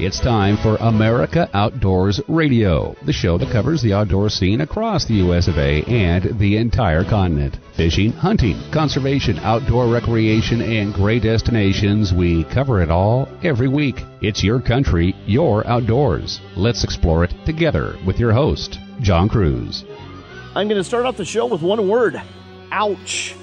It's time for America Outdoors Radio, the show that covers the outdoor scene across the US of A and the entire continent. Fishing, hunting, conservation, outdoor recreation, and great destinations, we cover it all every week. It's your country, your outdoors. Let's explore it together with your host, John Kruse. I'm going to start off the show with one word ouch.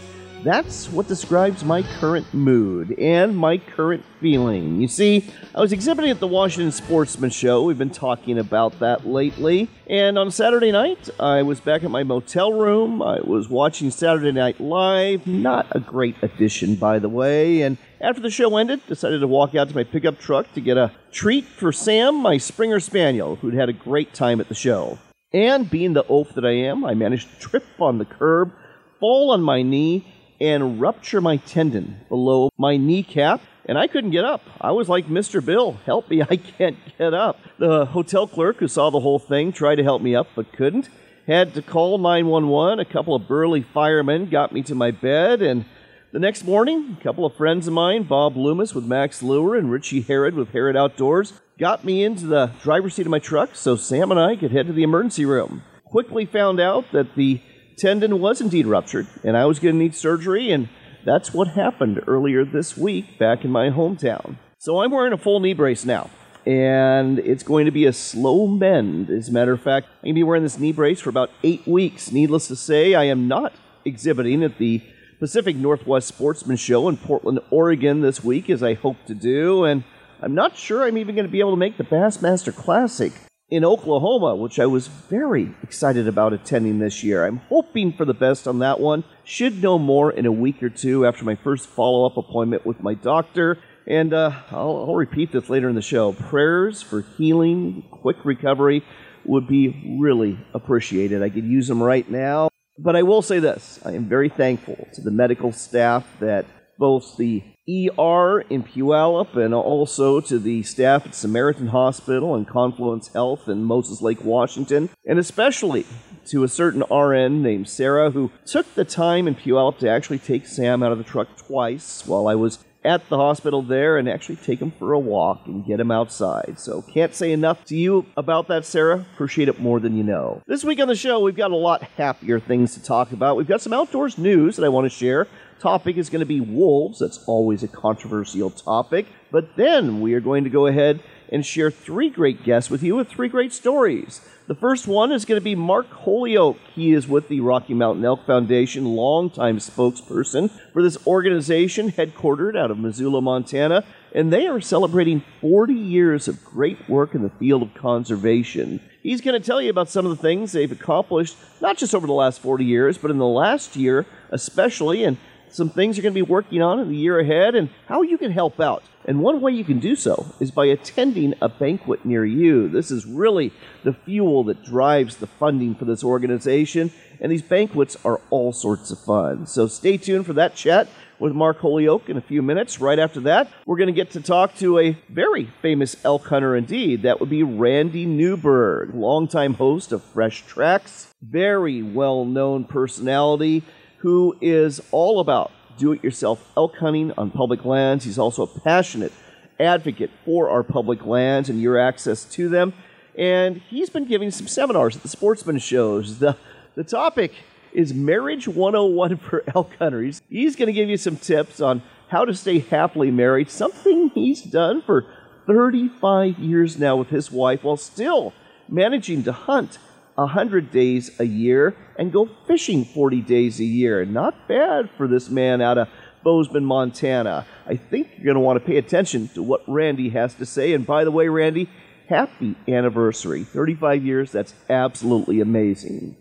That's what describes my current mood and my current feeling. You see, I was exhibiting at the Washington Sportsman Show. We've been talking about that lately. And on Saturday night, I was back at my motel room. I was watching Saturday Night Live. Not a great addition, by the way. And after the show ended, decided to walk out to my pickup truck to get a treat for Sam, my Springer Spaniel, who'd had a great time at the show. And being the oaf that I am, I managed to trip on the curb, fall on my knee, and rupture my tendon below my kneecap. And I couldn't get up. I was like, Mr. Bill, help me, I can't get up. The hotel clerk who saw the whole thing tried to help me up, but couldn't. Had to call 911. A couple of burly firemen got me to my bed, and the next morning, a couple of friends of mine, Bob Loomis with Mack's Lure and Richie Harrod with Harrod Outdoors, got me into the driver's seat of my truck so Sam and I could head to the emergency room. Quickly found out that the tendon was indeed ruptured, and I was going to need surgery, and that's what happened earlier this week back in my hometown. So I'm wearing a full knee brace now, and it's going to be a slow mend. As a matter of fact, I'm going to be wearing this knee brace for about eight weeks. Needless to say, I am not exhibiting at the Pacific Northwest Sportsman Show in Portland, Oregon this week, as I hope to do, and I'm not sure I'm even going to be able to make the Bassmaster Classic in Oklahoma, which I was very excited about attending this year. I'm hoping for the best on that one. Should know more in a week or two after my first follow up appointment with my doctor. And uh, I'll, I'll repeat this later in the show. Prayers for healing, quick recovery would be really appreciated. I could use them right now. But I will say this I am very thankful to the medical staff that both the ER in Puyallup and also to the staff at Samaritan Hospital and Confluence Health in Moses Lake, Washington, and especially to a certain RN named Sarah who took the time in Puyallup to actually take Sam out of the truck twice while I was at the hospital there and actually take him for a walk and get him outside. So can't say enough to you about that, Sarah. Appreciate it more than you know. This week on the show, we've got a lot happier things to talk about. We've got some outdoors news that I want to share topic is going to be wolves. That's always a controversial topic. But then we are going to go ahead and share three great guests with you with three great stories. The first one is going to be Mark Holyoak. He is with the Rocky Mountain Elk Foundation, longtime spokesperson for this organization, headquartered out of Missoula, Montana, and they are celebrating 40 years of great work in the field of conservation. He's going to tell you about some of the things they've accomplished, not just over the last 40 years, but in the last year especially, and some things you're going to be working on in the year ahead and how you can help out. And one way you can do so is by attending a banquet near you. This is really the fuel that drives the funding for this organization, and these banquets are all sorts of fun. So stay tuned for that chat with Mark Holyoak in a few minutes. Right after that, we're going to get to talk to a very famous elk hunter indeed. That would be Randy Newberg, longtime host of Fresh Tracks, very well known personality who is all about do it yourself elk hunting on public lands. He's also a passionate advocate for our public lands and your access to them. And he's been giving some seminars at the sportsman shows. The, the topic is Marriage 101 for elk hunters. He's going to give you some tips on how to stay happily married, something he's done for 35 years now with his wife while still managing to hunt 100 days a year and go fishing 40 days a year. Not bad for this man out of Bozeman, Montana. I think you're going to want to pay attention to what Randy has to say. And by the way, Randy, happy anniversary. 35 years, that's absolutely amazing.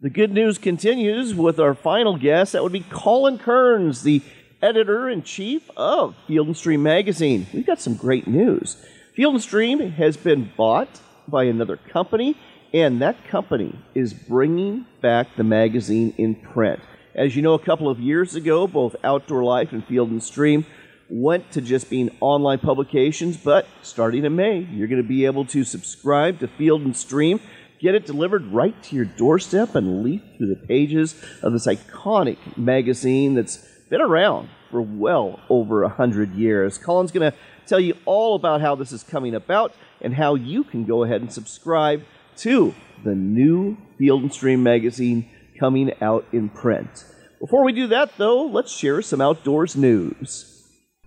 The good news continues with our final guest. That would be Colin Kearns, the editor in chief of Field and Stream magazine. We've got some great news. Field and Stream has been bought by another company and that company is bringing back the magazine in print. As you know, a couple of years ago, both Outdoor Life and Field and Stream went to just being online publications, but starting in May, you're going to be able to subscribe to Field and Stream, get it delivered right to your doorstep, and leaf through the pages of this iconic magazine that's been around for well over a hundred years. Colin's going to tell you all about how this is coming about and how you can go ahead and subscribe to the new Field and Stream magazine coming out in print. Before we do that, though, let's share some outdoors news.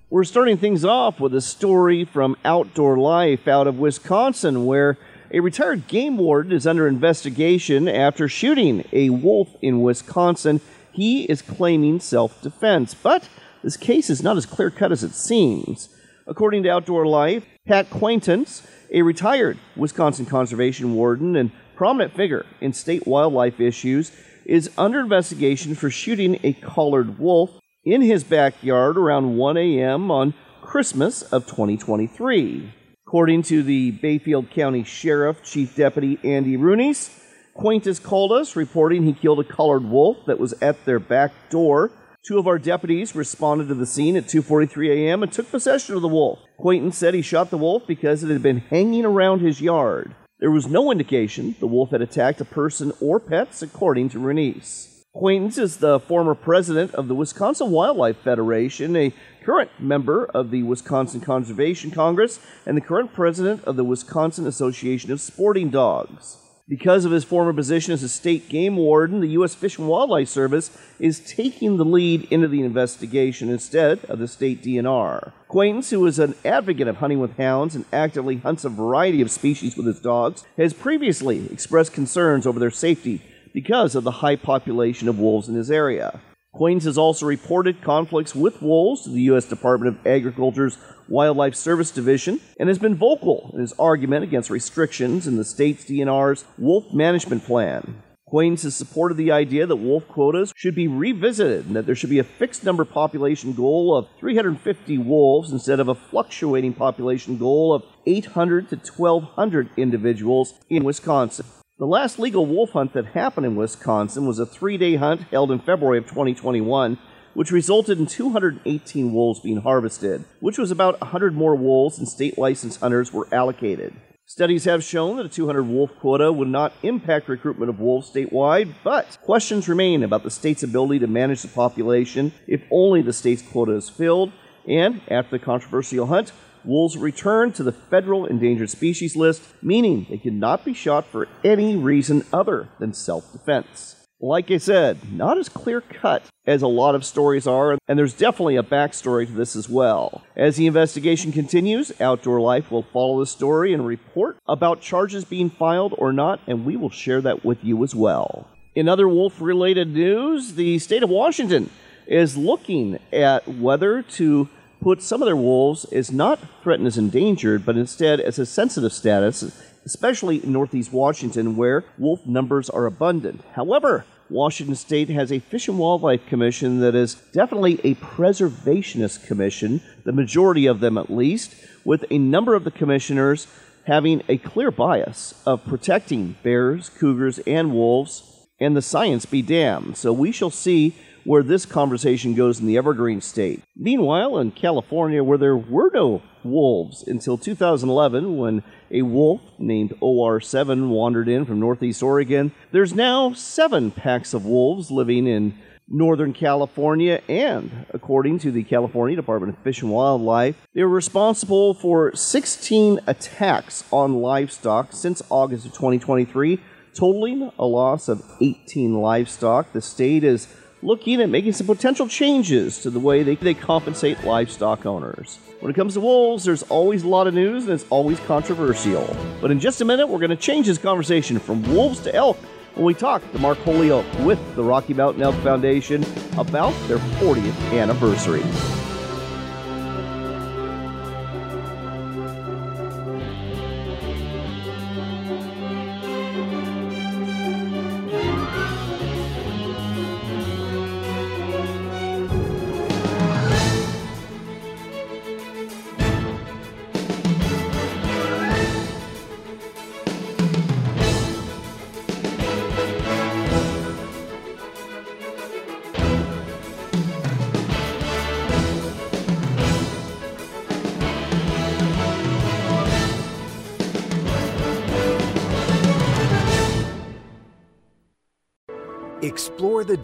We're starting things off with a story from Outdoor Life out of Wisconsin, where a retired game warden is under investigation after shooting a wolf in Wisconsin. He is claiming self defense, but this case is not as clear cut as it seems. According to Outdoor Life, Pat Quaintance, a retired Wisconsin conservation warden and prominent figure in state wildlife issues, is under investigation for shooting a collared wolf in his backyard around 1 a.m. on Christmas of 2023. According to the Bayfield County Sheriff Chief Deputy Andy Roonies, Quaintance called us reporting he killed a collared wolf that was at their back door. Two of our deputies responded to the scene at 2:43 a.m. and took possession of the wolf. Quaintance said he shot the wolf because it had been hanging around his yard. There was no indication the wolf had attacked a person or pets, according to Renice. Quaintance is the former president of the Wisconsin Wildlife Federation, a current member of the Wisconsin Conservation Congress, and the current president of the Wisconsin Association of Sporting Dogs. Because of his former position as a state game warden, the U.S. Fish and Wildlife Service is taking the lead into the investigation instead of the state DNR. Quaintance, who is an advocate of hunting with hounds and actively hunts a variety of species with his dogs, has previously expressed concerns over their safety because of the high population of wolves in his area. Quaintance has also reported conflicts with wolves to the U.S. Department of Agriculture's Wildlife Service Division and has been vocal in his argument against restrictions in the state's DNR's wolf management plan. Quaintance has supported the idea that wolf quotas should be revisited and that there should be a fixed number population goal of 350 wolves instead of a fluctuating population goal of 800 to 1,200 individuals in Wisconsin. The last legal wolf hunt that happened in Wisconsin was a three day hunt held in February of 2021, which resulted in 218 wolves being harvested, which was about 100 more wolves than state licensed hunters were allocated. Studies have shown that a 200 wolf quota would not impact recruitment of wolves statewide, but questions remain about the state's ability to manage the population if only the state's quota is filled. And after the controversial hunt, wolves return to the federal endangered species list, meaning they cannot be shot for any reason other than self defense. Like I said, not as clear cut as a lot of stories are, and there's definitely a backstory to this as well. As the investigation continues, Outdoor Life will follow the story and report about charges being filed or not, and we will share that with you as well. In other wolf related news, the state of Washington is looking at whether to put some of their wolves as not threatened as endangered, but instead as a sensitive status, especially in northeast Washington where wolf numbers are abundant. However, Washington State has a Fish and Wildlife Commission that is definitely a preservationist commission, the majority of them at least, with a number of the commissioners having a clear bias of protecting bears, cougars, and wolves, and the science be damned. So we shall see where this conversation goes in the Evergreen State. Meanwhile, in California, where there were no wolves until 2011, when a wolf named OR7 wandered in from northeast Oregon, there's now seven packs of wolves living in Northern California, and according to the California Department of Fish and Wildlife, they were responsible for 16 attacks on livestock since August of 2023, totaling a loss of 18 livestock. The state is looking at making some potential changes to the way they, they compensate livestock owners. When it comes to wolves, there's always a lot of news and it's always controversial. But in just a minute, we're going to change this conversation from wolves to elk when we talk to Mark Holyoak with the Rocky Mountain Elk Foundation about their 40th anniversary.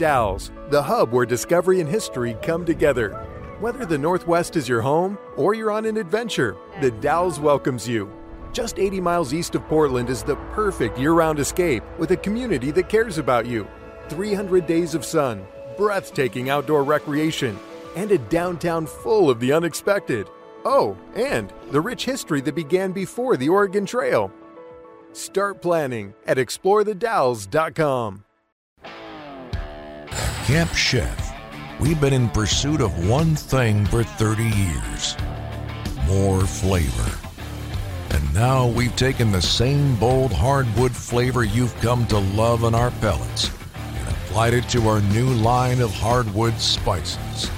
Dalles, the hub where discovery and history come together. Whether the Northwest is your home or you're on an adventure, the Dalles welcomes you. Just 80 miles east of Portland is the perfect year round escape with a community that cares about you. 300 days of sun, breathtaking outdoor recreation, and a downtown full of the unexpected. Oh, and the rich history that began before the Oregon Trail. Start planning at explorethedalles.com. Camp Chef We've been in pursuit of one thing for 30 years more flavor. And now we've taken the same bold hardwood flavor you've come to love in our pellets and applied it to our new line of hardwood spices.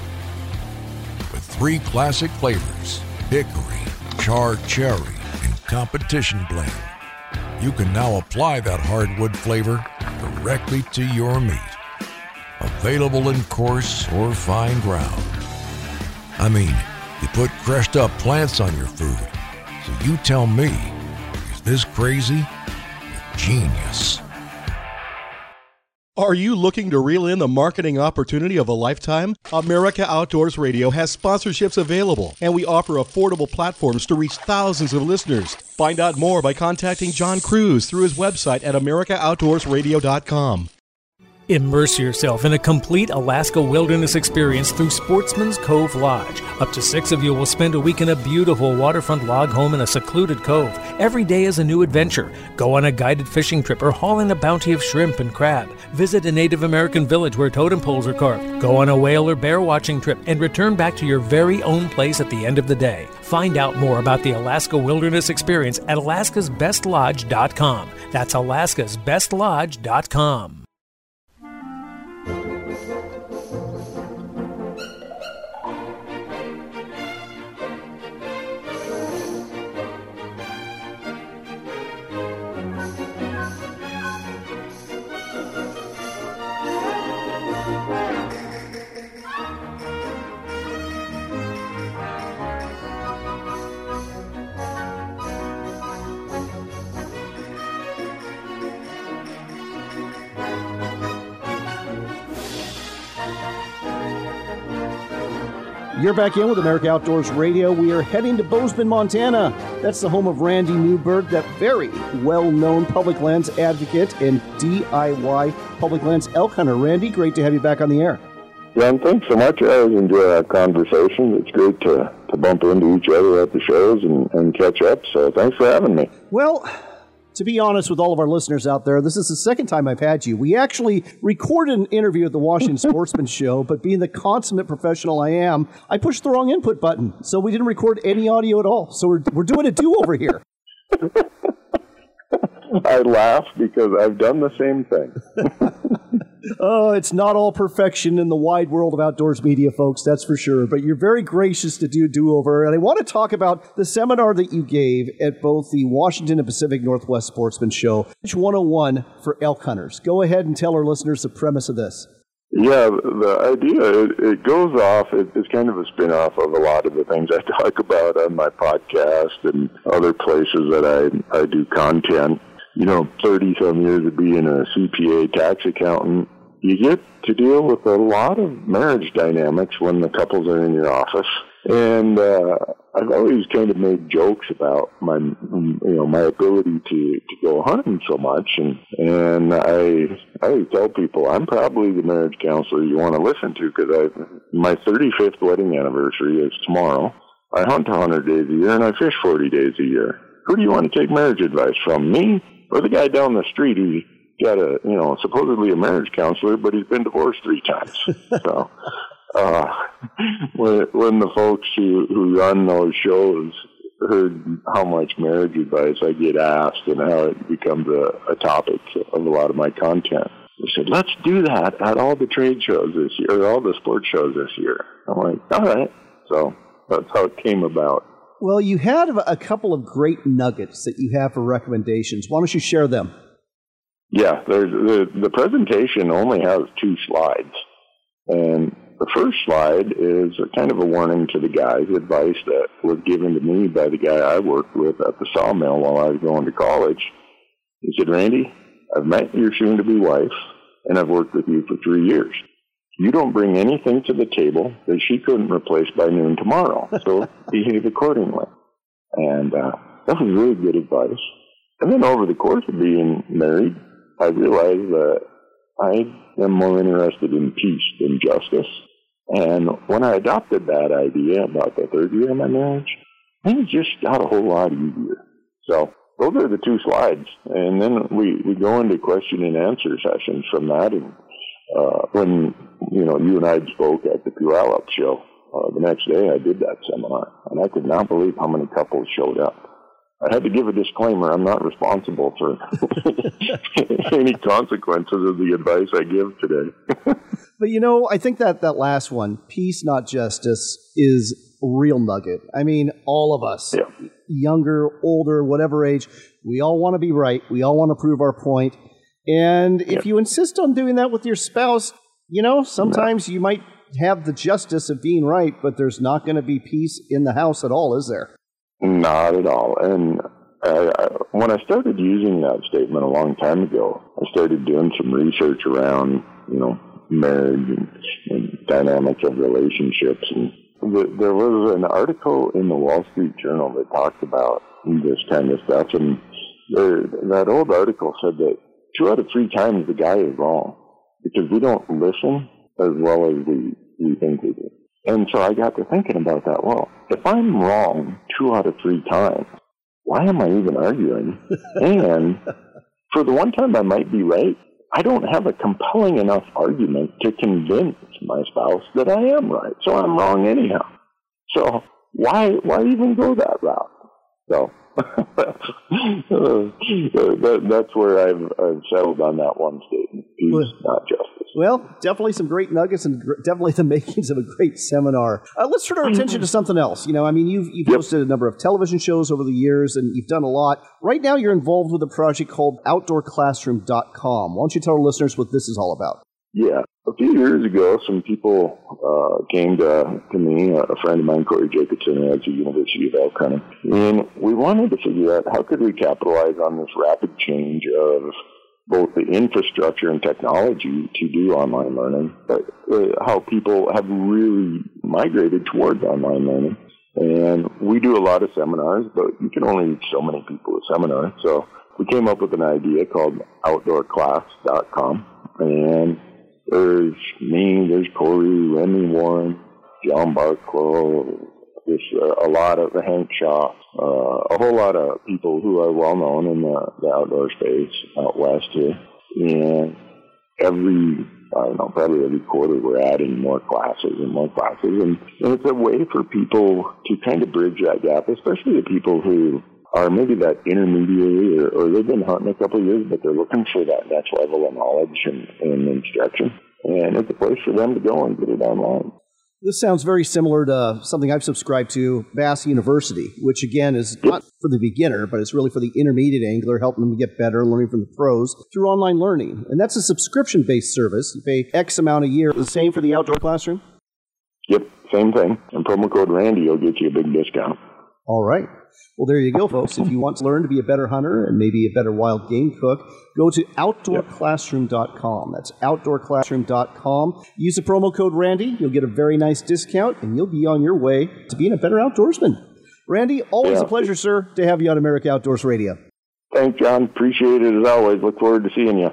With three classic flavors hickory, charred cherry, and competition blend, you can now apply that hardwood flavor directly to your meat available in coarse or fine ground. I mean, you put crushed up plants on your food. So you tell me, is this crazy? Genius. Are you looking to reel in the marketing opportunity of a lifetime? America Outdoors Radio has sponsorships available, and we offer affordable platforms to reach thousands of listeners. Find out more by contacting John Kruse through his website at AmericaOutdoorsRadio.com. Immerse yourself in a complete Alaska wilderness experience through Sportsman's Cove Lodge. Up to six of you will spend a week in a beautiful waterfront log home in a secluded cove. Every day is a new adventure. Go on a guided fishing trip or haul in a bounty of shrimp and crab. Visit a Native American village where totem poles are carved. Go on a whale or bear watching trip and return back to your very own place at the end of the day. Find out more about the Alaska Wilderness Experience at alaskasbestlodge.com. That's alaskasbestlodge.com. You're back in with America Outdoors Radio. We are heading to Bozeman, Montana. That's the home of Randy Newberg, that very well known public lands advocate and DIY public lands elk hunter. Randy, great to have you back on the air. Ron, thanks so much. I always enjoy our conversation. It's great to, to bump into each other at the shows and, and catch up. So thanks for having me. Well, to be honest with all of our listeners out there, this is the second time I've had you. We actually recorded an interview at the Washington Sportsman Show, but being the consummate professional I am, I pushed the wrong input button. So we didn't record any audio at all. So we're, we're doing a do over here. I laugh because I've done the same thing. oh, it's not all perfection in the wide world of outdoors media, folks, that's for sure. But you're very gracious to do do over. And I want to talk about the seminar that you gave at both the Washington and Pacific Northwest Sportsman Show, 101 for elk hunters. Go ahead and tell our listeners the premise of this. Yeah, the idea, it, it goes off, it, it's kind of a spin off of a lot of the things I talk about on my podcast and other places that I, I do content you know, 30 some years of being a CPA tax accountant, you get to deal with a lot of marriage dynamics when the couples are in your office. And uh, I've always kind of made jokes about my, you know, my ability to to go hunting so much, and and I I always tell people I'm probably the marriage counselor you want to listen to because I my 35th wedding anniversary is tomorrow. I hunt 100 days a year and I fish 40 days a year. Who do you want to take marriage advice from? Me or the guy down the street who's got a you know supposedly a marriage counselor, but he's been divorced three times. so uh, when when the folks who who run those shows heard how much marriage advice I get asked and how it becomes a, a topic of a lot of my content. They said, let's do that at all the trade shows this year, or all the sports shows this year. I'm like, all right. So that's how it came about. Well, you had a couple of great nuggets that you have for recommendations. Why don't you share them? Yeah, there's, the, the presentation only has two slides. And the first slide is a kind of a warning to the guys, advice that was given to me by the guy I worked with at the sawmill while I was going to college. He said, Randy, I've met your soon to be wife, and I've worked with you for three years. you don't bring anything to the table that she couldn't replace by noon tomorrow. So behave accordingly. And uh, that was really good advice. And then over the course of being married, I realized that I am more interested in peace than justice. And when I adopted that idea about the third year of my marriage, things just got a whole lot easier. So those are the two slides. And then we, we go into question and answer sessions from that. And uh, when, you know, you and I spoke at the Puyallup show, uh, the next day I did that seminar. And I could not believe how many couples showed up. I had to give a disclaimer. I'm not responsible for any consequences of the advice I give today. but you know, I think that that last one, peace, not justice, is a real nugget. I mean, all of us, yeah. younger, older, whatever age, we all want to be right. We all want to prove our point. And if yeah. you insist on doing that with your spouse, you know, sometimes you might have the justice of being right, but there's not going to be peace in the house at all, is there? Not at all. And I, I, when I started using that statement a long time ago, I started doing some research around, you know, marriage and, and dynamics of relationships. And the, there was an article in the Wall Street Journal that talked about this kind of stuff. And there, that old article said that two out of three times the guy is wrong because we don't listen as well as we, we think we do. And so I got to thinking about that. Well, if I'm wrong two out of three times, why am I even arguing? and for the one time I might be right, I don't have a compelling enough argument to convince my spouse that I am right. So I'm wrong anyhow. So why why even go that route? So that's, uh, that's where I've, I've settled on that one statement. Peace, not justice. Well, definitely some great nuggets and definitely the makings of a great seminar. Uh, let's turn our attention to something else. You know, I mean, you've, you've yep. hosted a number of television shows over the years and you've done a lot. Right now, you're involved with a project called OutdoorClassroom.com. Why don't you tell our listeners what this is all about? Yeah. A few years ago, some people uh, came to, to me, a friend of mine, Corey Jacobsen, at the University of Elkhorn, and we wanted to figure out how could we capitalize on this rapid change of both the infrastructure and technology to do online learning, but uh, how people have really migrated towards online learning. And we do a lot of seminars, but you can only reach so many people with seminars. So we came up with an idea called OutdoorClass.com, and there's me, there's Corey, Remy Warren, John Barklow, there's uh, a lot of the Hank Shaw, uh, a whole lot of people who are well known in the, the outdoor space out west here. And every, I don't know, probably every quarter we're adding more classes and more classes. And, and it's a way for people to kind of bridge that gap, especially the people who are maybe that intermediary or, or they've been hunting a couple of years, but they're looking for that next level of knowledge and, and instruction. And it's a place for them to go and get it online. This sounds very similar to something I've subscribed to, Bass University, which again is not for the beginner, but it's really for the intermediate angler, helping them get better, learning from the pros through online learning. And that's a subscription based service. You pay X amount a year. The same for the outdoor classroom? Yep, same thing. And promo code Randy will get you a big discount. All right. Well, there you go, folks. If you want to learn to be a better hunter and maybe a better wild game cook, go to outdoorclassroom.com. That's outdoorclassroom.com. Use the promo code Randy. You'll get a very nice discount and you'll be on your way to being a better outdoorsman. Randy, always yeah. a pleasure, sir, to have you on America Outdoors Radio. Thanks, John. Appreciate it as always. Look forward to seeing you.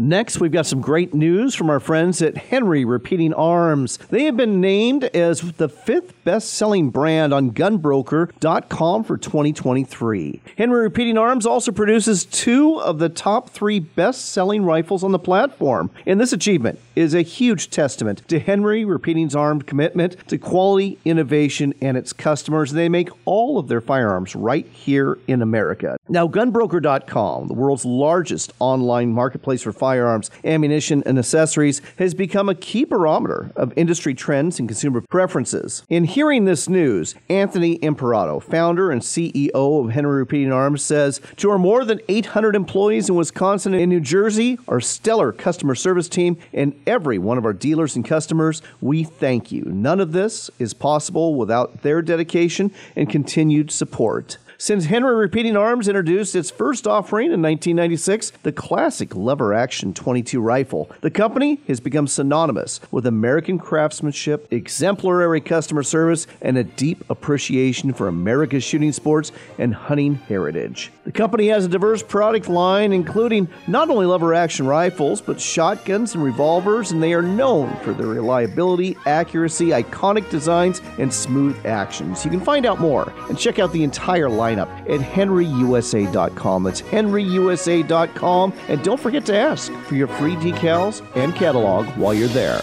Next, we've got some great news from our friends at Henry Repeating Arms. They have been named as the fifth best selling brand on gunbroker.com for 2023. Henry Repeating Arms also produces two of the top three best selling rifles on the platform. And this achievement is a huge testament to Henry Repeating Arms' commitment to quality, innovation, and its customers. They make all of their firearms right here in America. Now, gunbroker.com, the world's largest online marketplace for firearms, firearms, ammunition, and accessories has become a key barometer of industry trends and consumer preferences. In hearing this news, Anthony Imperato, founder and CEO of Henry Repeating Arms, says To our more than 800 employees in Wisconsin and New Jersey, our stellar customer service team, and every one of our dealers and customers, we thank you. None of this is possible without their dedication and continued support. Since Henry Repeating Arms introduced its first offering in 1996, the classic lever action 22 rifle, the company has become synonymous with American craftsmanship, exemplary customer service, and a deep appreciation for America's shooting sports and hunting heritage. The company has a diverse product line, including not only lever action rifles, but shotguns and revolvers, and they are known for their reliability, accuracy, iconic designs, and smooth actions. You can find out more and check out the entire lineup at henryusa.com. That's henryusa.com. And don't forget to ask for your free decals and catalog while you're there.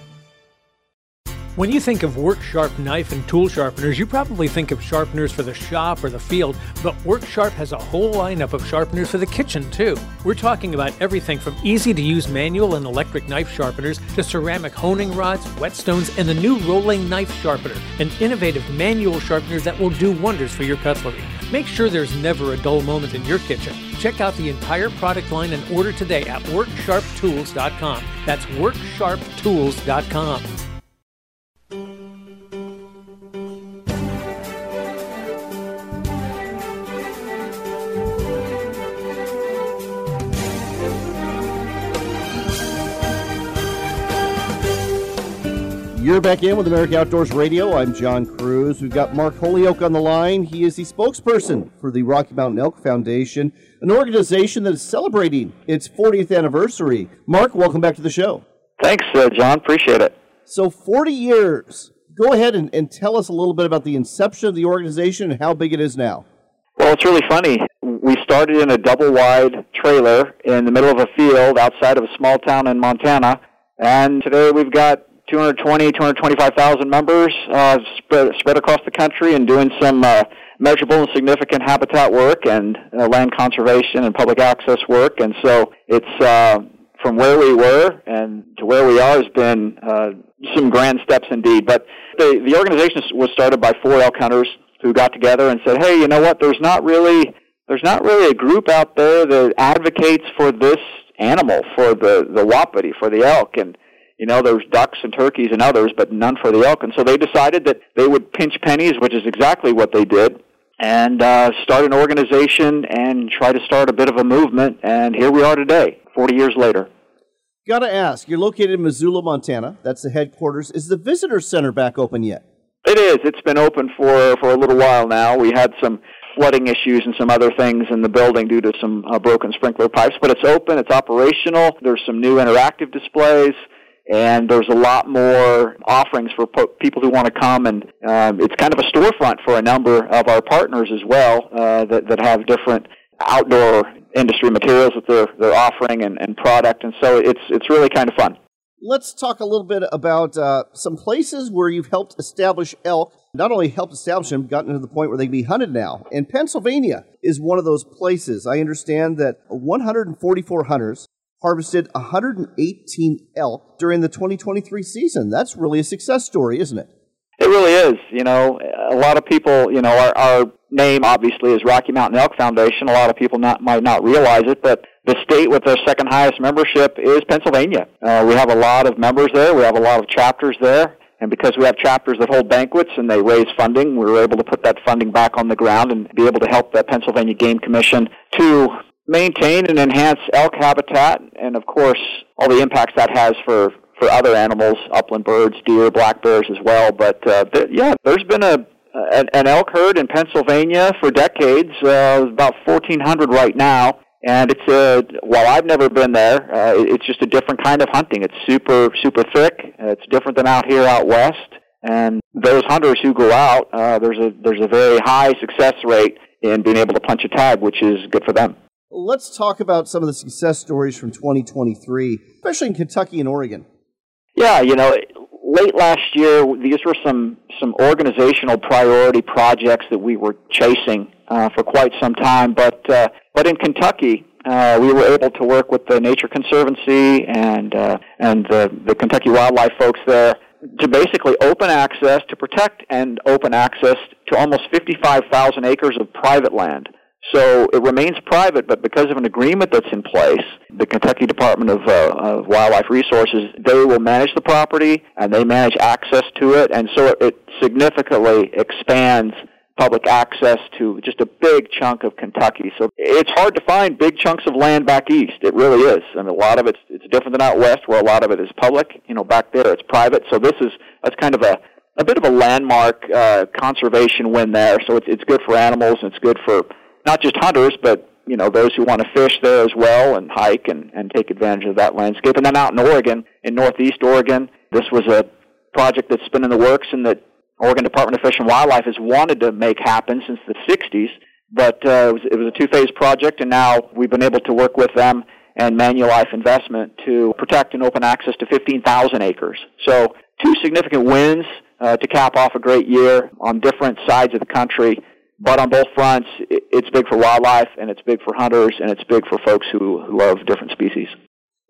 When you think of Work Sharp knife and tool sharpeners, you probably think of sharpeners for the shop or the field, but Work Sharp has a whole lineup of sharpeners for the kitchen too. We're talking about everything from easy to use manual and electric knife sharpeners to ceramic honing rods, whetstones, and the new rolling knife sharpener, an innovative manual sharpeners that will do wonders for your cutlery. Make sure there's never a dull moment in your kitchen. Check out the entire product line and order today at WorkSharpTools.com. That's WorkSharpTools.com. You're back in with America Outdoors Radio. I'm John Kruse. We've got Mark Holyoak on the line. He is the spokesperson for the Rocky Mountain Elk Foundation, an organization that is celebrating its 40th anniversary. Mark, welcome back to the show. Thanks, uh, John. Appreciate it. So, 40 years. Go ahead and, and tell us a little bit about the inception of the organization and how big it is now. Well, it's really funny. We started in a double wide trailer in the middle of a field outside of a small town in Montana, and today we've got 220, 225,000 members uh, spread, spread across the country and doing some uh, measurable and significant habitat work and uh, land conservation and public access work. And so it's uh, from where we were and to where we are has been uh, some grand steps indeed. But the, the organization was started by four elk hunters who got together and said, hey, you know what, there's not really there's not really a group out there that advocates for this animal, for the, the wapiti, for the elk. And you know, there's ducks and turkeys and others, but none for the elk. And so they decided that they would pinch pennies, which is exactly what they did, and uh, start an organization and try to start a bit of a movement. And here we are today, 40 years later. Got to ask, you're located in Missoula, Montana. That's the headquarters. Is the visitor center back open yet? It is. It's been open for for a little while now. We had some flooding issues and some other things in the building due to some uh, broken sprinkler pipes, but it's open. It's operational. There's some new interactive displays and there's a lot more offerings for po- people who want to come and um, it's kind of a storefront for a number of our partners as well uh, that, that have different outdoor industry materials that they're, they're offering and, and product. And so it's, it's really kind of fun. Let's talk a little bit about uh, some places where you've helped establish elk. Not only helped establish them gotten to the point where they can be hunted now. And pennsylvania is one of those places. I understand that 144 hunters harvested 118 elk during the 2023 season. That's really a success story, isn't it? It really is. You know, a lot of people, you know, our, our name obviously is Rocky Mountain Elk Foundation. A lot of people not, might not realize it, but the state with the second highest membership is Pennsylvania. Uh, we have a lot of members there. We have a lot of chapters there. And because we have chapters that hold banquets and they raise funding, we were able to put that funding back on the ground and be able to help the Pennsylvania Game Commission to maintain and enhance elk habitat, and of course, all the impacts that has for for other animals, upland birds, deer, black bears as well. But uh, th- yeah, there's been a an, an elk herd in Pennsylvania for decades, uh, about 1,400 right now, and it's a while I've never been there, uh, it's just a different kind of hunting. It's super super thick. It's different than out here out west. And those hunters who go out, uh, there's a there's a very high success rate in being able to punch a tag, which is good for them. Let's talk about some of the success stories from 2023, especially in Kentucky and Oregon. Yeah, you know, late last year, these were some some organizational priority projects that we were chasing uh, for quite some time. But uh, but in Kentucky, uh, we were able to work with the Nature Conservancy and uh, and the, the Kentucky wildlife folks there to basically open access to protect and open access to almost 55,000 acres of private land. So it remains private, but because of an agreement that's in place, the Kentucky Department of, uh, of Wildlife Resources, they will manage the property and they manage access to it, and so it, significantly expands public access to just a big chunk of Kentucky. So it's hard to find big chunks of land back east. It really is. I mean, a lot of it's it's different than out west, where a lot of it is public. You know, back there it's private. So this is that's kind of a a bit of a landmark uh, conservation win there. So it's it's good for animals and it's good for not just hunters, but you know those who want to fish there as well and hike and and take advantage of that landscape. And then out in Oregon, in Northeast Oregon, this was a project that's been in the works and that Oregon Department of Fish and Wildlife has wanted to make happen since the 60s, but uh, it, was, it was a two-phase project, and now we've been able to work with them and Manulife Investment to protect and open access to 15,000 acres. So two significant wins uh, to cap off a great year on different sides of the country. But on both fronts, it's big for wildlife, and it's big for hunters, and it's big for folks who, love different species.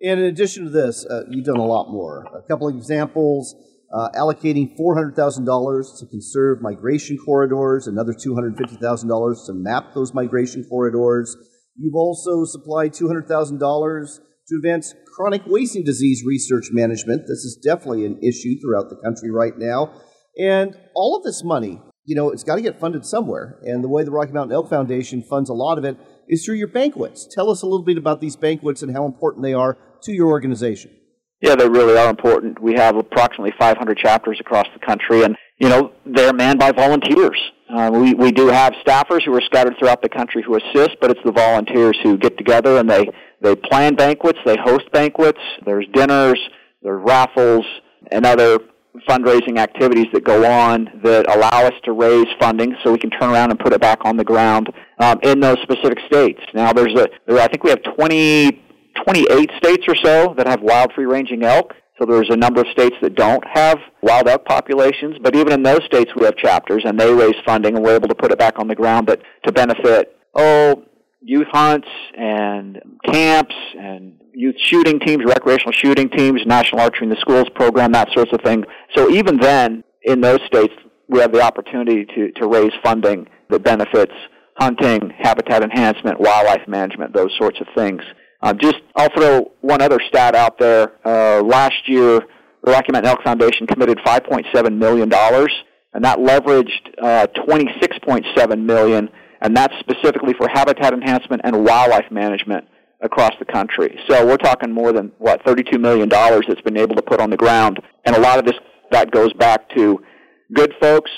And in addition to this, uh, you've done a lot more. A couple of examples uh, allocating $400,000 to conserve migration corridors, another $250,000 to map those migration corridors. You've also supplied $200,000 to advance chronic wasting disease research management. This is definitely an issue throughout the country right now. And all of this money, you know, it's got to get funded somewhere. And the way the Rocky Mountain Elk Foundation funds a lot of it is through your banquets. Tell us a little bit about these banquets and how important they are to your organization. Yeah, they really are important. We have approximately 500 chapters across the country, and you know they're manned by volunteers. Uh, we we do have staffers who are scattered throughout the country who assist, but it's the volunteers who get together and they they plan banquets, they host banquets. There's dinners, there's raffles, and other fundraising activities that go on that allow us to raise funding so we can turn around and put it back on the ground um, in those specific states. Now, there's a there, I think we have 20 28 states or so that have wild free ranging elk. So there's a number of states that don't have wild elk populations, but even in those states we have chapters and they raise funding and we're able to put it back on the ground but to benefit oh youth hunts and camps and youth shooting teams, recreational shooting teams, national archery in the schools program, that sorts of thing. So even then in those states we have the opportunity to, to raise funding that benefits hunting, habitat enhancement, wildlife management, those sorts of things. Uh, just, I'll throw one other stat out there. Uh, last year, the Rocky Mountain Elk Foundation committed $5.7 million, and that leveraged uh, $26.7 million, and that's specifically for habitat enhancement and wildlife management across the country. So we're talking more than, what, $32 million that's been able to put on the ground. And a lot of this, that goes back to good folks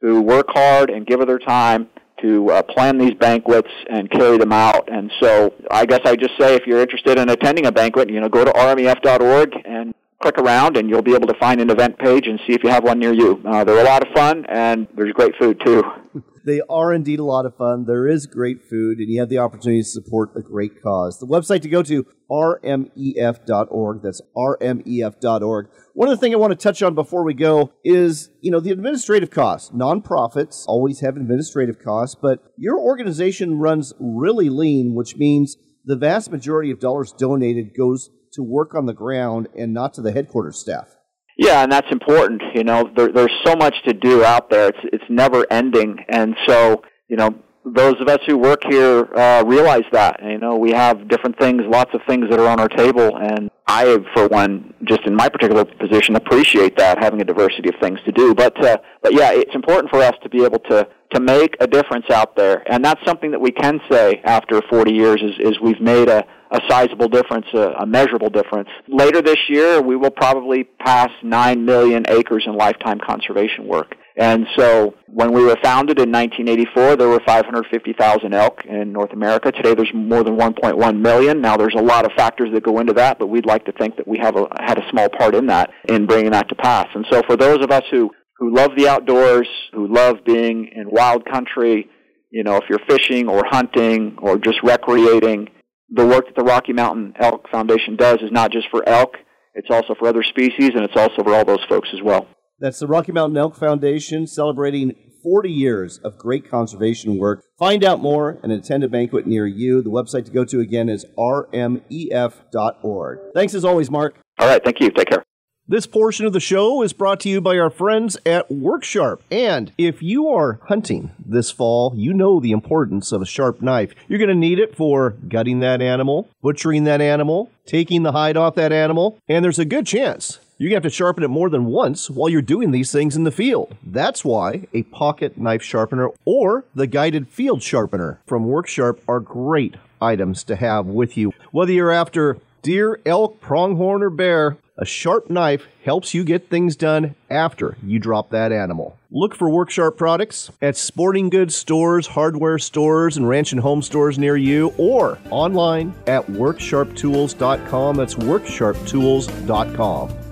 who work hard and give of their time to uh, plan these banquets and carry them out. And so I guess I just say if you're interested in attending a banquet, you know, go to rmef.org and click around and you'll be able to find an event page and see if you have one near you. Uh, they're a lot of fun and there's great food too. They are indeed a lot of fun. There is great food, and you have the opportunity to support a great cause. The website to go to, rmef.org. That's rmef.org. One of the things I want to touch on before we go is, you know, the administrative costs. Nonprofits always have administrative costs, but your organization runs really lean, which means the vast majority of dollars donated goes to work on the ground and not to the headquarters staff. Yeah, and that's important. You know, there, there's so much to do out there. It's it's never ending, and so you know, those of us who work here uh, realize that. You know, we have different things, lots of things that are on our table, and I, for one, just in my particular position, appreciate that having a diversity of things to do. But uh, but yeah, it's important for us to be able to to make a difference out there, and that's something that we can say after 40 years is is we've made a a sizable difference, a, a, measurable difference. Later this year, we will probably pass 9 million acres in lifetime conservation work. And so when we were founded in 1984, there were 550,000 elk in North America. Today there's more than 1.1 million. Now there's a lot of factors that go into that, but we'd like to think that we have a, had a small part in that in bringing that to pass. And so for those of us who, who love the outdoors, who love being in wild country, you know, if you're fishing or hunting or just recreating, the work that the Rocky Mountain Elk Foundation does is not just for elk, it's also for other species and it's also for all those folks as well. That's the Rocky Mountain Elk Foundation celebrating 40 years of great conservation work. Find out more and attend a banquet near you. The website to go to again is rmef.org. Thanks as always, Mark. All right, thank you. Take care. This portion of the show is brought to you by our friends at Worksharp. And if you are hunting this fall, you know the importance of a sharp knife. You're going to need it for gutting that animal, butchering that animal, taking the hide off that animal, and there's a good chance you're going to have to sharpen it more than once while you're doing these things in the field. That's why a pocket knife sharpener or the guided field sharpener from Worksharp are great items to have with you. Whether you're after deer, elk, pronghorn, or bear, a sharp knife helps you get things done after you drop that animal. Look for Worksharp products at sporting goods stores, hardware stores, and ranch and home stores near you, or online at worksharptools.com. That's worksharptools.com.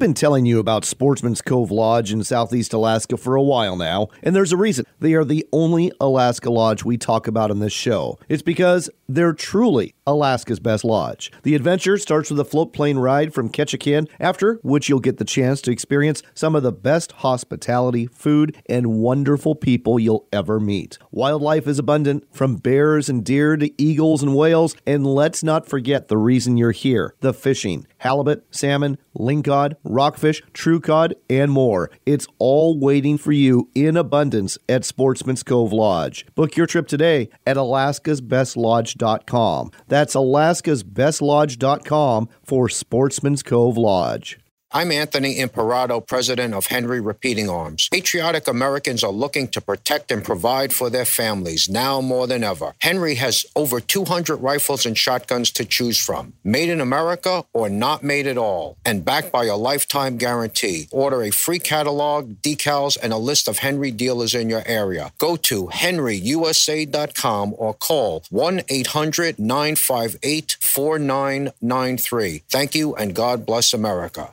been telling you about Sportsman's Cove Lodge in southeast Alaska for a while now, and there's a reason. They are the only Alaska lodge we talk about in this show. It's because they're truly Alaska's best lodge. The adventure starts with a float plane ride from Ketchikan, after which you'll get the chance to experience some of the best hospitality, food, and wonderful people you'll ever meet. Wildlife is abundant, from bears and deer to eagles and whales, and let's not forget the reason you're here the fishing halibut, salmon, lingcod, rockfish, true cod, and more. It's all waiting for you in abundance at Sportsman's Cove Lodge. Book your trip today at alaskasbestlodge.com. That's alaskasbestlodge.com for Sportsman's Cove Lodge. I'm Anthony Imperato, president of Henry Repeating Arms. Patriotic Americans are looking to protect and provide for their families now more than ever. Henry has over 200 rifles and shotguns to choose from, made in America or not made at all, and backed by a lifetime guarantee. Order a free catalog, decals, and a list of Henry dealers in your area. Go to henryusa.com or call 1 800 958 4993. Thank you and God bless America.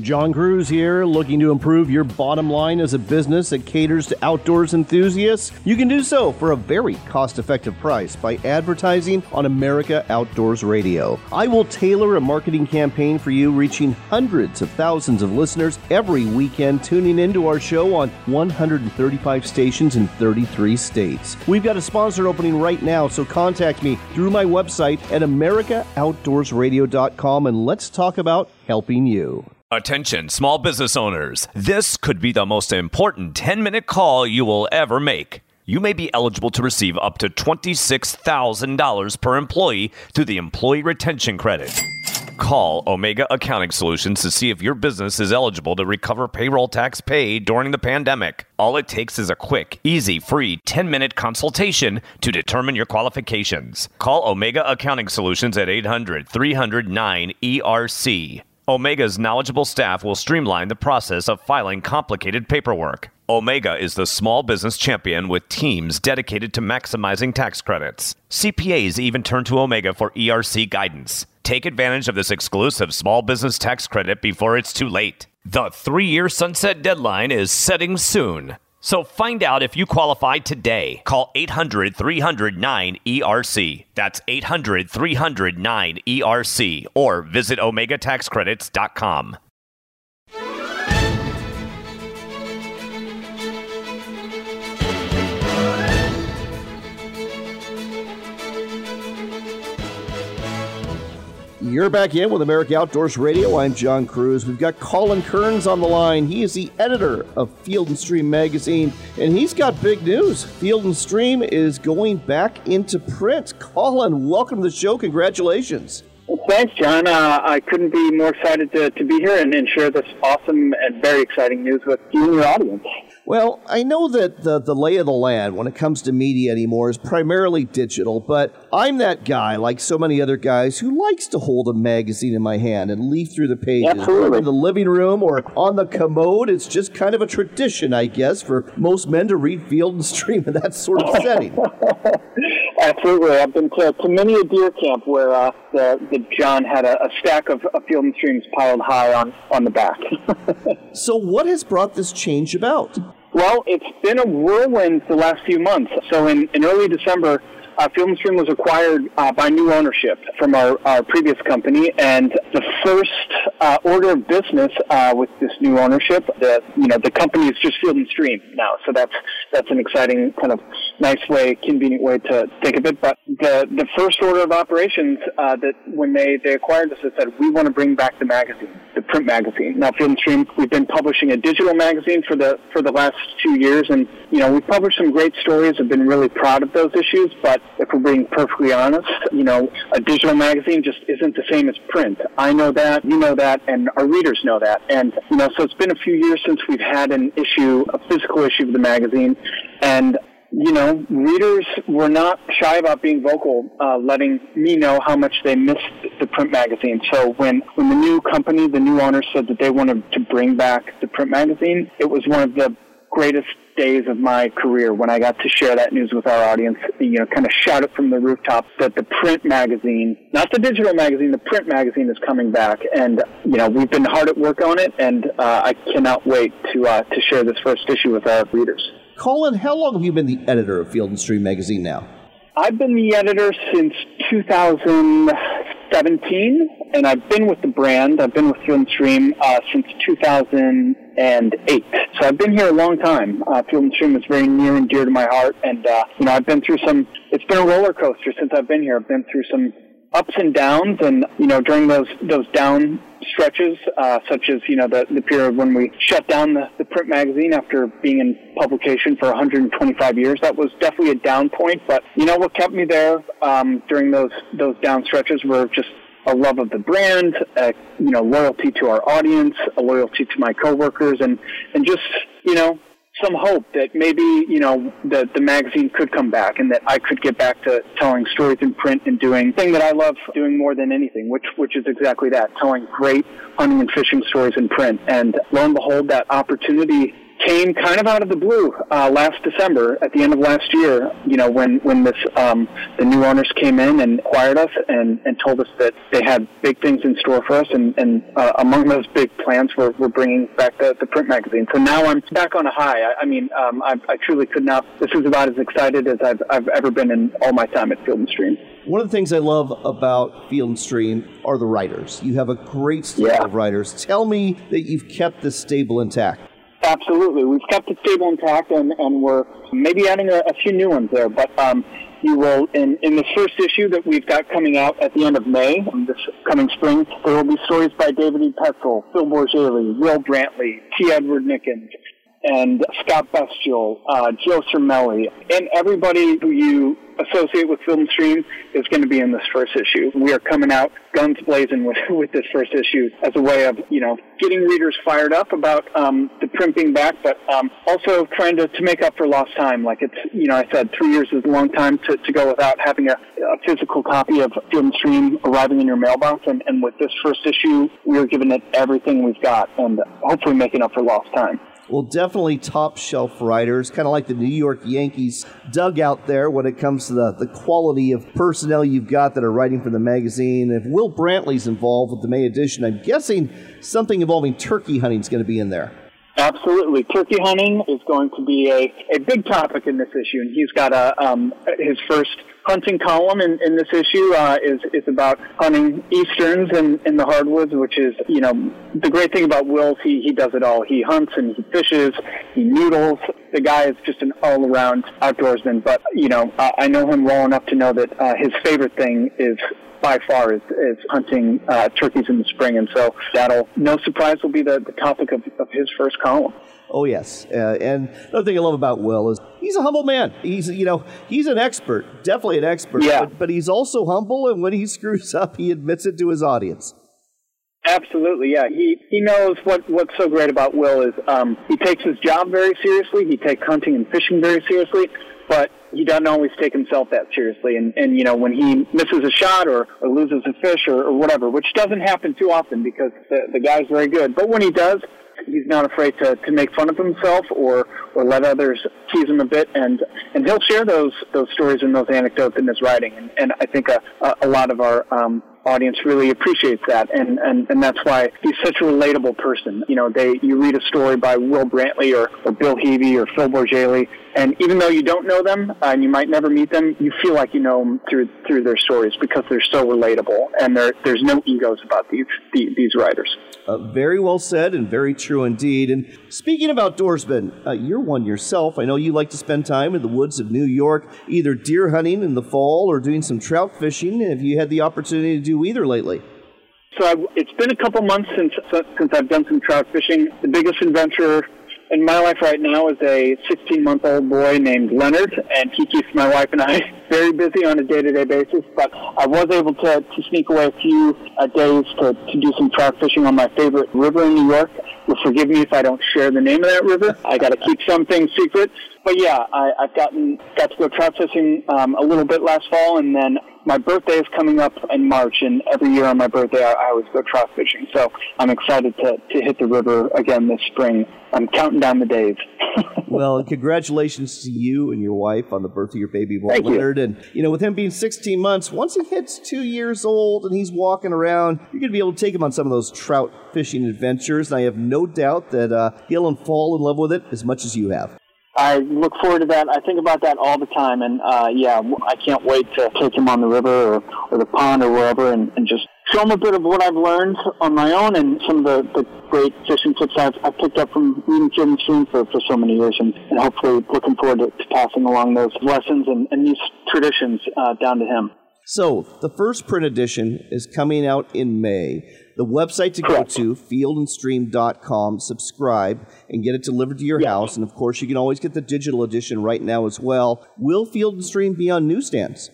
John Kruse here, looking to improve your bottom line as a business that caters to outdoors enthusiasts? You can do so for a very cost effective price by advertising on America Outdoors Radio. I will tailor a marketing campaign for you, reaching hundreds of thousands of listeners every weekend tuning into our show on 135 stations in 33 states. We've got a sponsor opening right now, so contact me through my website at AmericaOutdoorsRadio.com and let's talk about helping you. Attention, small business owners. This could be the most important 10 minute call you will ever make. You may be eligible to receive up to $26,000 per employee through the Employee Retention Credit. Call Omega Accounting Solutions to see if your business is eligible to recover payroll tax paid during the pandemic. All it takes is a quick, easy, free 10 minute consultation to determine your qualifications. Call Omega Accounting Solutions at 800 309 ERC. Omega's knowledgeable staff will streamline the process of filing complicated paperwork. Omega is the small business champion with teams dedicated to maximizing tax credits. CPAs even turn to Omega for ERC guidance. Take advantage of this exclusive small business tax credit before it's too late. The three year sunset deadline is setting soon. So find out if you qualify today. Call 800 300 9ERC. That's 800 300 9ERC. Or visit OmegaTaxCredits.com. You're back in with America Outdoors Radio. I'm John Kruse. We've got Colin Kearns on the line. He is the editor of Field and Stream magazine, and he's got big news. Field and Stream is going back into print. Colin, welcome to the show. Congratulations. Well, thanks, John. Uh, I couldn't be more excited to, to be here and, and share this awesome and very exciting news with you and your audience. Well, I know that the, the lay of the land when it comes to media anymore is primarily digital, but I'm that guy, like so many other guys, who likes to hold a magazine in my hand and leaf through the pages. Absolutely. In the living room or on the commode, it's just kind of a tradition, I guess, for most men to read Field and Stream in that sort of setting. Absolutely. I've been to, to many a deer camp where uh, the, the John had a, a stack of, of Field and Streams piled high on, on the back. so, what has brought this change about? Well, it's been a whirlwind the last few months. So in, in early December, uh, Field Stream was acquired uh, by new ownership from our, our previous company, and the first uh, order of business uh, with this new ownership, the you know the company is just Field Stream now, so that's that's an exciting kind of nice way, convenient way to think of it. But the the first order of operations uh, that when they they acquired us, they said we want to bring back the magazine, the print magazine. Now Field and Stream, we've been publishing a digital magazine for the for the last two years, and you know we've published some great stories. I've been really proud of those issues, but if we're being perfectly honest, you know, a digital magazine just isn't the same as print. I know that, you know that, and our readers know that. And, you know, so it's been a few years since we've had an issue, a physical issue of the magazine. And you know, readers were not shy about being vocal, uh, letting me know how much they missed the print magazine. So when, when the new company, the new owner said that they wanted to bring back the print magazine, it was one of the greatest days of my career when I got to share that news with our audience, you know, kind of shout it from the rooftop that the print magazine, not the digital magazine, the print magazine is coming back. And, you know, we've been hard at work on it, and uh, I cannot wait to, uh, to share this first issue with our readers. Colin, how long have you been the editor of Field and Stream magazine now? I've been the editor since 2017, and I've been with the brand. I've been with Field and Stream uh, since 2008. So I've been here a long time. Uh, Field and Stream is very near and dear to my heart, and uh, you know I've been through some. It's been a roller coaster since I've been here. I've been through some ups and downs, and you know during those those down stretches, uh, such as you know the the period when we shut down the, the print magazine after being in publication for 125 years. That was definitely a down point, but you know what kept me there um, during those those down stretches were just a love of the brand, uh, you know, loyalty to our audience, a loyalty to my coworkers, and and just you know some hope that maybe you know the the magazine could come back and that I could get back to telling stories in print and doing thing that I love doing more than anything, which which is exactly that, telling great hunting and fishing stories in print. And lo and behold, that opportunity came kind of out of the blue uh, last December at the end of last year. You know, when when this um, the new owners came in and acquired us and, and told us that they had big things in store for us, and, and uh, among those big plans were, were bringing back the, the print magazine. So now I'm back on a high. I, I mean, um, I, I truly could not. This is about as excited as I've I've ever been in all my time at Field and Stream. One of the things I love about Field and Stream are the writers. You have a great stable Yeah. of writers. Tell me that you've kept this stable intact. Absolutely. We've kept it stable intact and, and we're maybe adding a, a few new ones there. But um, you will, in, in the first issue that we've got coming out at the end of May, this coming spring, there will be stories by David E. Petzal, Phil Bourjaily, Will Brantley, T. Edward Nickens, and Scott Bestul, uh, Joe Cermele, and everybody who you associate with Field Stream is going to be in this first issue. We are coming out guns blazing with, with this first issue as a way of, you know, getting readers fired up about um, the print being back, but um, also trying to, to make up for lost time. Like it's, you know, I said three years is a long time to, to go without having a, a physical copy of Field Stream arriving in your mailbox. And, and with this first issue, we are giving it everything we've got and hopefully making up for lost time. Well, definitely top shelf writers, kind of like the New York Yankees dugout there when it comes to the, the quality of personnel you've got that are writing for the magazine. If Will Brantley's involved with the May edition, I'm guessing something involving turkey hunting is going to be in there. Absolutely. Turkey hunting is going to be a, a big topic in this issue, and he's got a um, his first hunting column in, in this issue uh, is is about hunting easterns in, in the hardwoods, which is you know the great thing about Will's he he does it all. He hunts and he fishes, he noodles. The guy is just an all around outdoorsman. But you know I, I know him well enough to know that uh, his favorite thing is by far is, is hunting uh, turkeys in the spring, and so that'll no surprise will be the, the topic of, of his first column. Oh yes, uh, and another thing I love about Will is he's a humble man. He's you know he's an expert, definitely an expert. Yeah. But, but he's also humble, and when he screws up, he admits it to his audience. Absolutely, yeah. He he knows what what's so great about Will is um, he takes his job very seriously. He takes hunting and fishing very seriously, but he doesn't always take himself that seriously. And and you know when he misses a shot or, or loses a fish or, or whatever, which doesn't happen too often because the the guy's very good. But when he does, he's not afraid to, to make fun of himself or or let others tease him a bit and and he'll share those those stories and those anecdotes in his writing and, and I think a, a lot of our um, audience really appreciates that and, and and that's why he's such a relatable person. You know they you read a story by Will Brantley or, or Bill Heavey or Phil Bourjaily and even though you don't know them uh, and you might never meet them you feel like you know them through through their stories because they're so relatable and there there's no egos about these these, these writers uh, very well said and very true indeed. And speaking of outdoorsmen, uh, you're one yourself. I know you like to spend time in the woods of New York, either deer hunting in the fall or doing some trout fishing. Have you had the opportunity to do either lately? So I've, it's been a couple months since since I've done some trout fishing. The biggest adventure in my life right now is a 16 month old boy named Leonard, and he keeps my wife and I very busy on a day to day basis. But I was able to, to sneak away a few uh, days to, to do some trout fishing on my favorite river in New York. Well, forgive me if I don't share the name of that river. I got to keep some things secret. But yeah, I, I've gotten got to go trout fishing um, a little bit last fall, and then my birthday is coming up in March, and every year on my birthday, I, I always go trout fishing. So I'm excited to, to hit the river again this spring. I'm counting down the days. well, congratulations to you and your wife on the birth of your baby boy, Thank you. Leonard. And, you know, with him being 16 months, once he hits two years old and he's walking around, you're going to be able to take him on some of those trout fishing adventures. And I have no doubt that uh, he'll fall in love with it as much as you have. I look forward to that. I think about that all the time, and uh, yeah, I can't wait to take him on the river or, or the pond or wherever, and, and just show him a bit of what I've learned on my own and some of the, the great fishing tips I've, I've picked up from reading and Stream for, for so many years, and, and hopefully looking forward to, to passing along those lessons and, and these traditions uh, down to him. So, the first print edition is coming out in May. The website to go to, fieldandstream.com, subscribe, and get it delivered to your house. And of course, you can always get the digital edition right now as well. Will Field and Stream be on newsstands?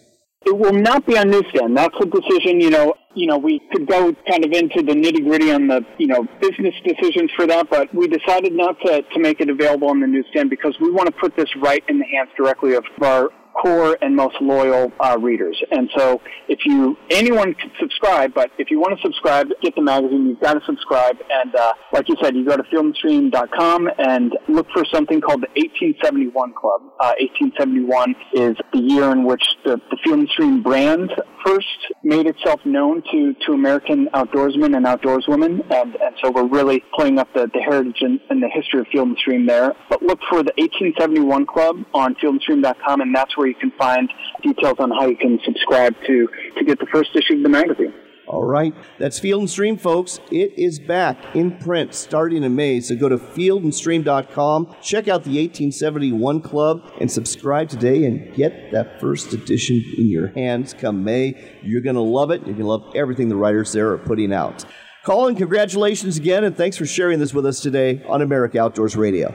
It will not be on newsstand. That's a decision, you know, you know, we could go kind of into the nitty gritty on the, you know, business decisions for that, but we decided not to, to make it available on the newsstand because we want to put this right in the hands directly of our core and most loyal uh, readers. And so if you, anyone can subscribe, but if you want to subscribe, get the magazine, you've got to subscribe. And uh, like you said, you go to fieldandstream.com and look for something called the 1871 Club. Uh, 1871 is the year in which the, the Field and Stream brand first made itself known to, to American outdoorsmen and outdoorswomen. And, and so we're really playing up the, the heritage and, and the history of Field and Stream there. But look for the 1871 Club on fieldandstream.com, and that's where you can find details on how you can subscribe to, to get the first issue of the magazine. All right. That's Field and Stream, folks. It is back in print starting in May. So go to fieldandstream.com, check out the 1871 Club, and subscribe today and get that first edition in your hands come May. You're going to love it. You're going to love everything the writers there are putting out. Colin, congratulations again, and thanks for sharing this with us today on America Outdoors Radio.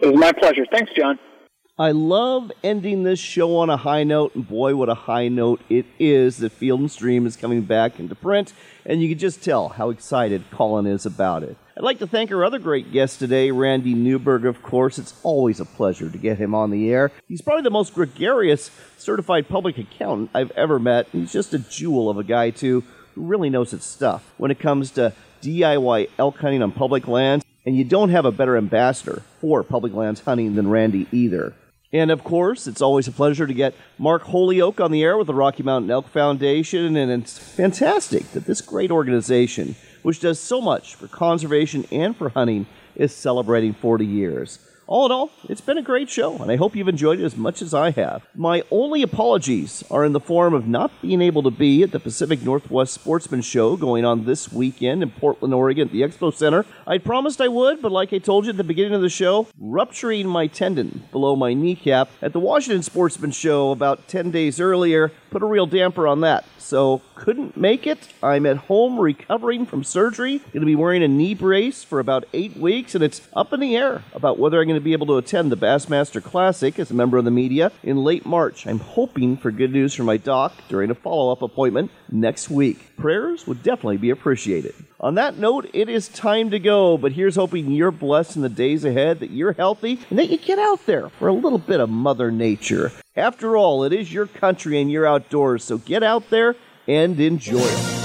It was my pleasure. Thanks, John. I love ending this show on a high note, and boy, what a high note it is that Field and Stream is coming back into print, and you can just tell how excited Colin is about it. I'd like to thank our other great guest today, Randy Newberg, of course. It's always a pleasure to get him on the air. He's probably the most gregarious certified public accountant I've ever met. He's just a jewel of a guy, too, who really knows his stuff when it comes to DIY elk hunting on public lands. And And you don't have a better ambassador for public lands hunting than Randy either. And of course, it's always a pleasure to get Mark Holyoak on the air with the Rocky Mountain Elk Foundation. And it's fantastic that this great organization, which does so much for conservation and for hunting, is celebrating 40 years. All in all, it's been a great show, and I hope you've enjoyed it as much as I have. My only apologies are in the form of not being able to be at the Pacific Northwest Sportsman Show going on this weekend in Portland, Oregon at the Expo Center. I promised I would, but like I told you at the beginning of the show, rupturing my tendon below my kneecap at the Washington Sportsman Show about 10 days earlier put a real damper on that. So couldn't make it. I'm at home recovering from surgery. Going to be wearing a knee brace for about eight weeks, and it's up in the air about whether I'm going to be able to attend the Bassmaster Classic as a member of the media in late March. I'm hoping for good news from my doc during a follow-up appointment next week. Prayers would definitely be appreciated. On that note, it is time to go, but here's hoping you're blessed in the days ahead, that you're healthy, and that you get out there for a little bit of Mother Nature. After all, it is your country and you're outdoors, so get out there and enjoy it.